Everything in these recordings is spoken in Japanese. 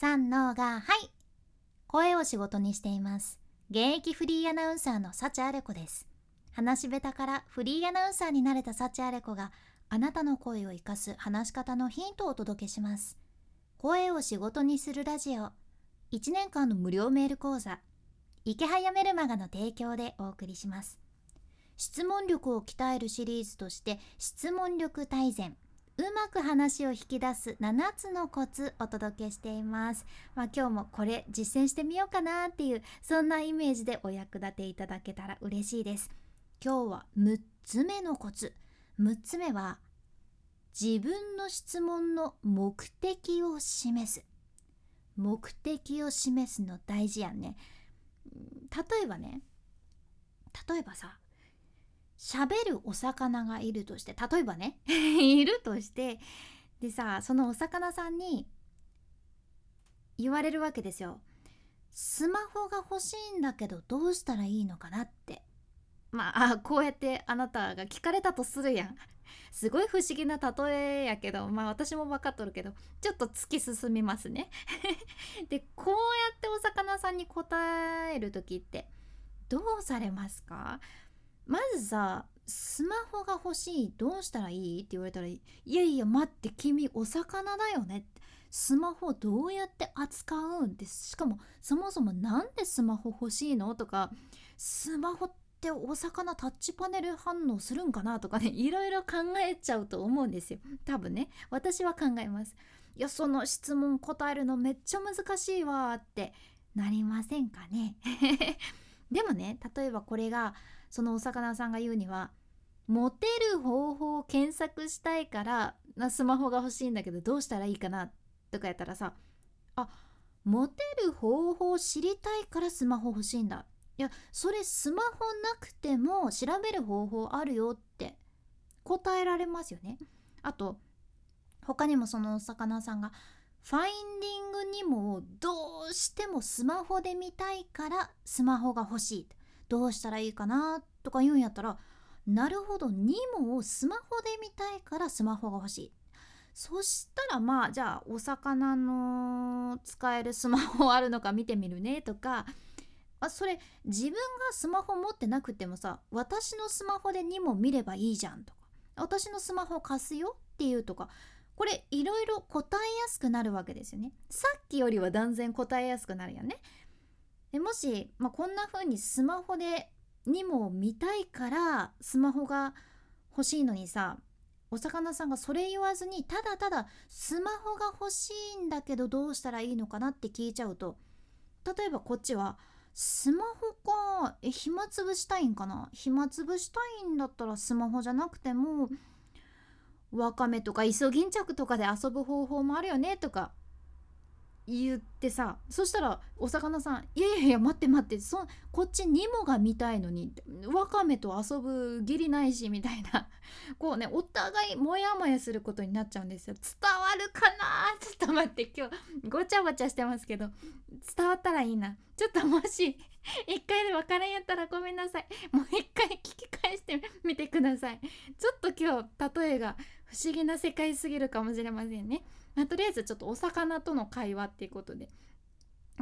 三のがはい。声を仕事にしています。現役フリーアナウンサーの幸あれ子です。話し下手からフリーアナウンサーになれた幸あれ子があなたの声を生かす話し方のヒントをお届けします。声を仕事にするラジオ。1年間の無料メール講座。池早メルマガの提供でお送りします。質問力を鍛えるシリーズとして質問力大全。うまく話を引き出す7つのコツお届けしています。まあ、今日もこれ実践してみようかなっていうそんなイメージでお役立ていただけたら嬉しいです。今日は6つ目のコツ。6つ目は自分の質問の目的を示す。目的を示すの大事やんね。例えばね例えばさ喋るお魚がいるとして例えばね いるとしてでさそのお魚さんに言われるわけですよ。スマホが欲しいんだけどどうしたらいいのかなって。まああ こうやってあなたが聞かれたとするやん。すごい不思議な例えやけどまあ私も分かっとるけどちょっと突き進みますね。でこうやってお魚さんに答える時ってどうされますか？まずさスマホが欲しいどうしたらいい？って言われたらいやいや待って君お魚だよね。ってスマホどうやって扱うん？ってしかもそもそも何でスマホ欲しいの？とかスマホってお魚タッチパネル反応するんかな？とかねいろいろ考えちゃうと思うんですよ。多分ね。私は考えます。いやその質問答えるのめっちゃ難しいわってなりませんかね？でもね例えばこれがそのお魚さんが言うにはモテる方法を検索したいからスマホが欲しいんだけどどうしたらいいかなとかやったらさあモテる方法を知りたいからスマホ欲しいんだ。いやそれスマホなくても調べる方法あるよって答えられますよね。あと他にもそのお魚さんがファインディングにもどうしてもスマホで見たいからスマホが欲しい。どうしたらいいかなとか言うんやったらなるほどニモをスマホで見たいからスマホが欲しい。そしたらまあじゃあお魚の使えるスマホあるのか見てみるねとかあそれ自分がスマホ持ってなくてもさ私のスマホでニモ見ればいいじゃんとか私のスマホ貸すよっていうとかこれいろいろ答えやすくなるわけですよね。さっきよりは断然答えやすくなるよね。でもし、まあ、こんな風にスマホでにも見たいからスマホが欲しいのにさお魚さんがそれ言わずにただただスマホが欲しいんだけどどうしたらいいのかなって聞いちゃうと例えばこっちはスマホかえ暇つぶしたいんかな？暇つぶしたいんだったらスマホじゃなくてもわかめとかイソギンチャクとかで遊ぶ方法もあるよねとか言ってさそしたらお魚さん「いやいやいや待って待ってそこっちにもが見たいのにわかめと遊ぶ義理ないし」みたいな。こうねお互いモヤモヤすることになっちゃうんですよ。伝わるかな？ちょっと待って今日ごちゃごちゃしてますけど。伝わったらいいな。ちょっともし 一回で分からんやったらごめんなさい。もう一回聞き返してみてください。ちょっと今日例えが不思議な世界すぎるかもしれませんね。まあ、とりあえずちょっとお魚との会話っていうことで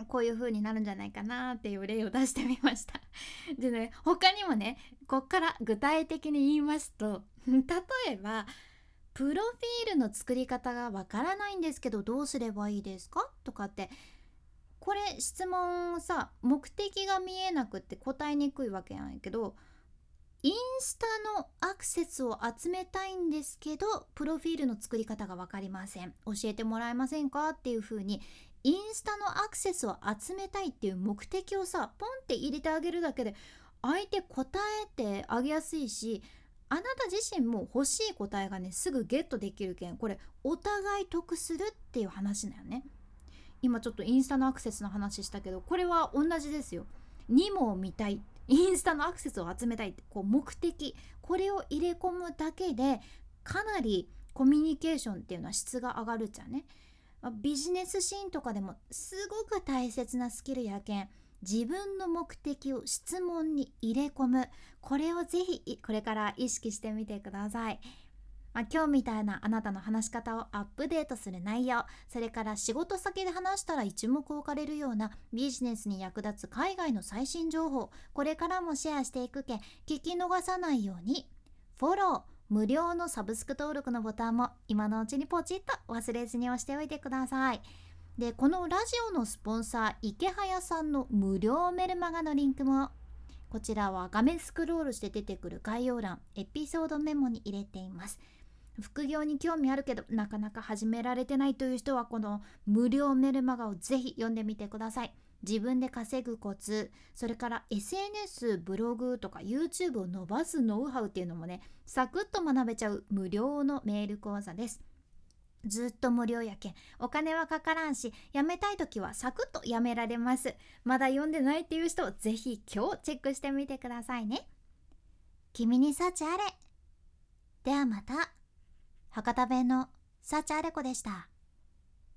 こういう風になるんじゃないかなっていう例を出してみました。でね他にもねこっから具体的に言いますと 例えばプロフィールの作り方がわからないんですけどどうすればいいですか？とかってこれ質問さ目的が見えなくって答えにくいわけやんやけどインスタのアクセスを集めたいんですけどプロフィールの作り方が分かりません。教えてもらえませんかっていう風にインスタのアクセスを集めたいっていう目的をさポンって入れてあげるだけで相手答えてあげやすいしあなた自身も欲しい答えがねすぐゲットできるけんこれお互い得するっていう話だよね。今ちょっとインスタのアクセスの話したけどこれは同じですよ。にも見たい。インスタのアクセスを集めたいってこう目的。これを入れ込むだけでかなりコミュニケーションっていうのは質が上がるっちゃね。まビジネスシーンとかでもすごく大切なスキルやけん自分の目的を質問に入れ込む。これをぜひこれから意識してみてください。まあ、今日みたいなあなたの話し方をアップデートする内容それから仕事先で話したら一目置かれるようなビジネスに役立つ海外の最新情報これからもシェアしていくけ聞き逃さないようにフォロー無料のサブスク登録のボタンも今のうちにポチッと忘れずに押しておいてください。でこのラジオのスポンサー池早さんの無料メルマガのリンクもこちらは画面スクロールして出てくる概要欄エピソードメモに入れています副業に興味あるけどなかなか始められてないという人はこの無料メルマガをぜひ読んでみてください。自分で稼ぐコツそれから SNS ブログとか YouTube を伸ばすノウハウっていうのもねサクッと学べちゃう無料のメール講座です。ずっと無料やけんお金はかからんしやめたい時はサクッとやめられます。まだ読んでないっていう人ぜひ今日チェックしてみてくださいね。君に幸あれ。ではまた。博多弁のサーチアレコでした。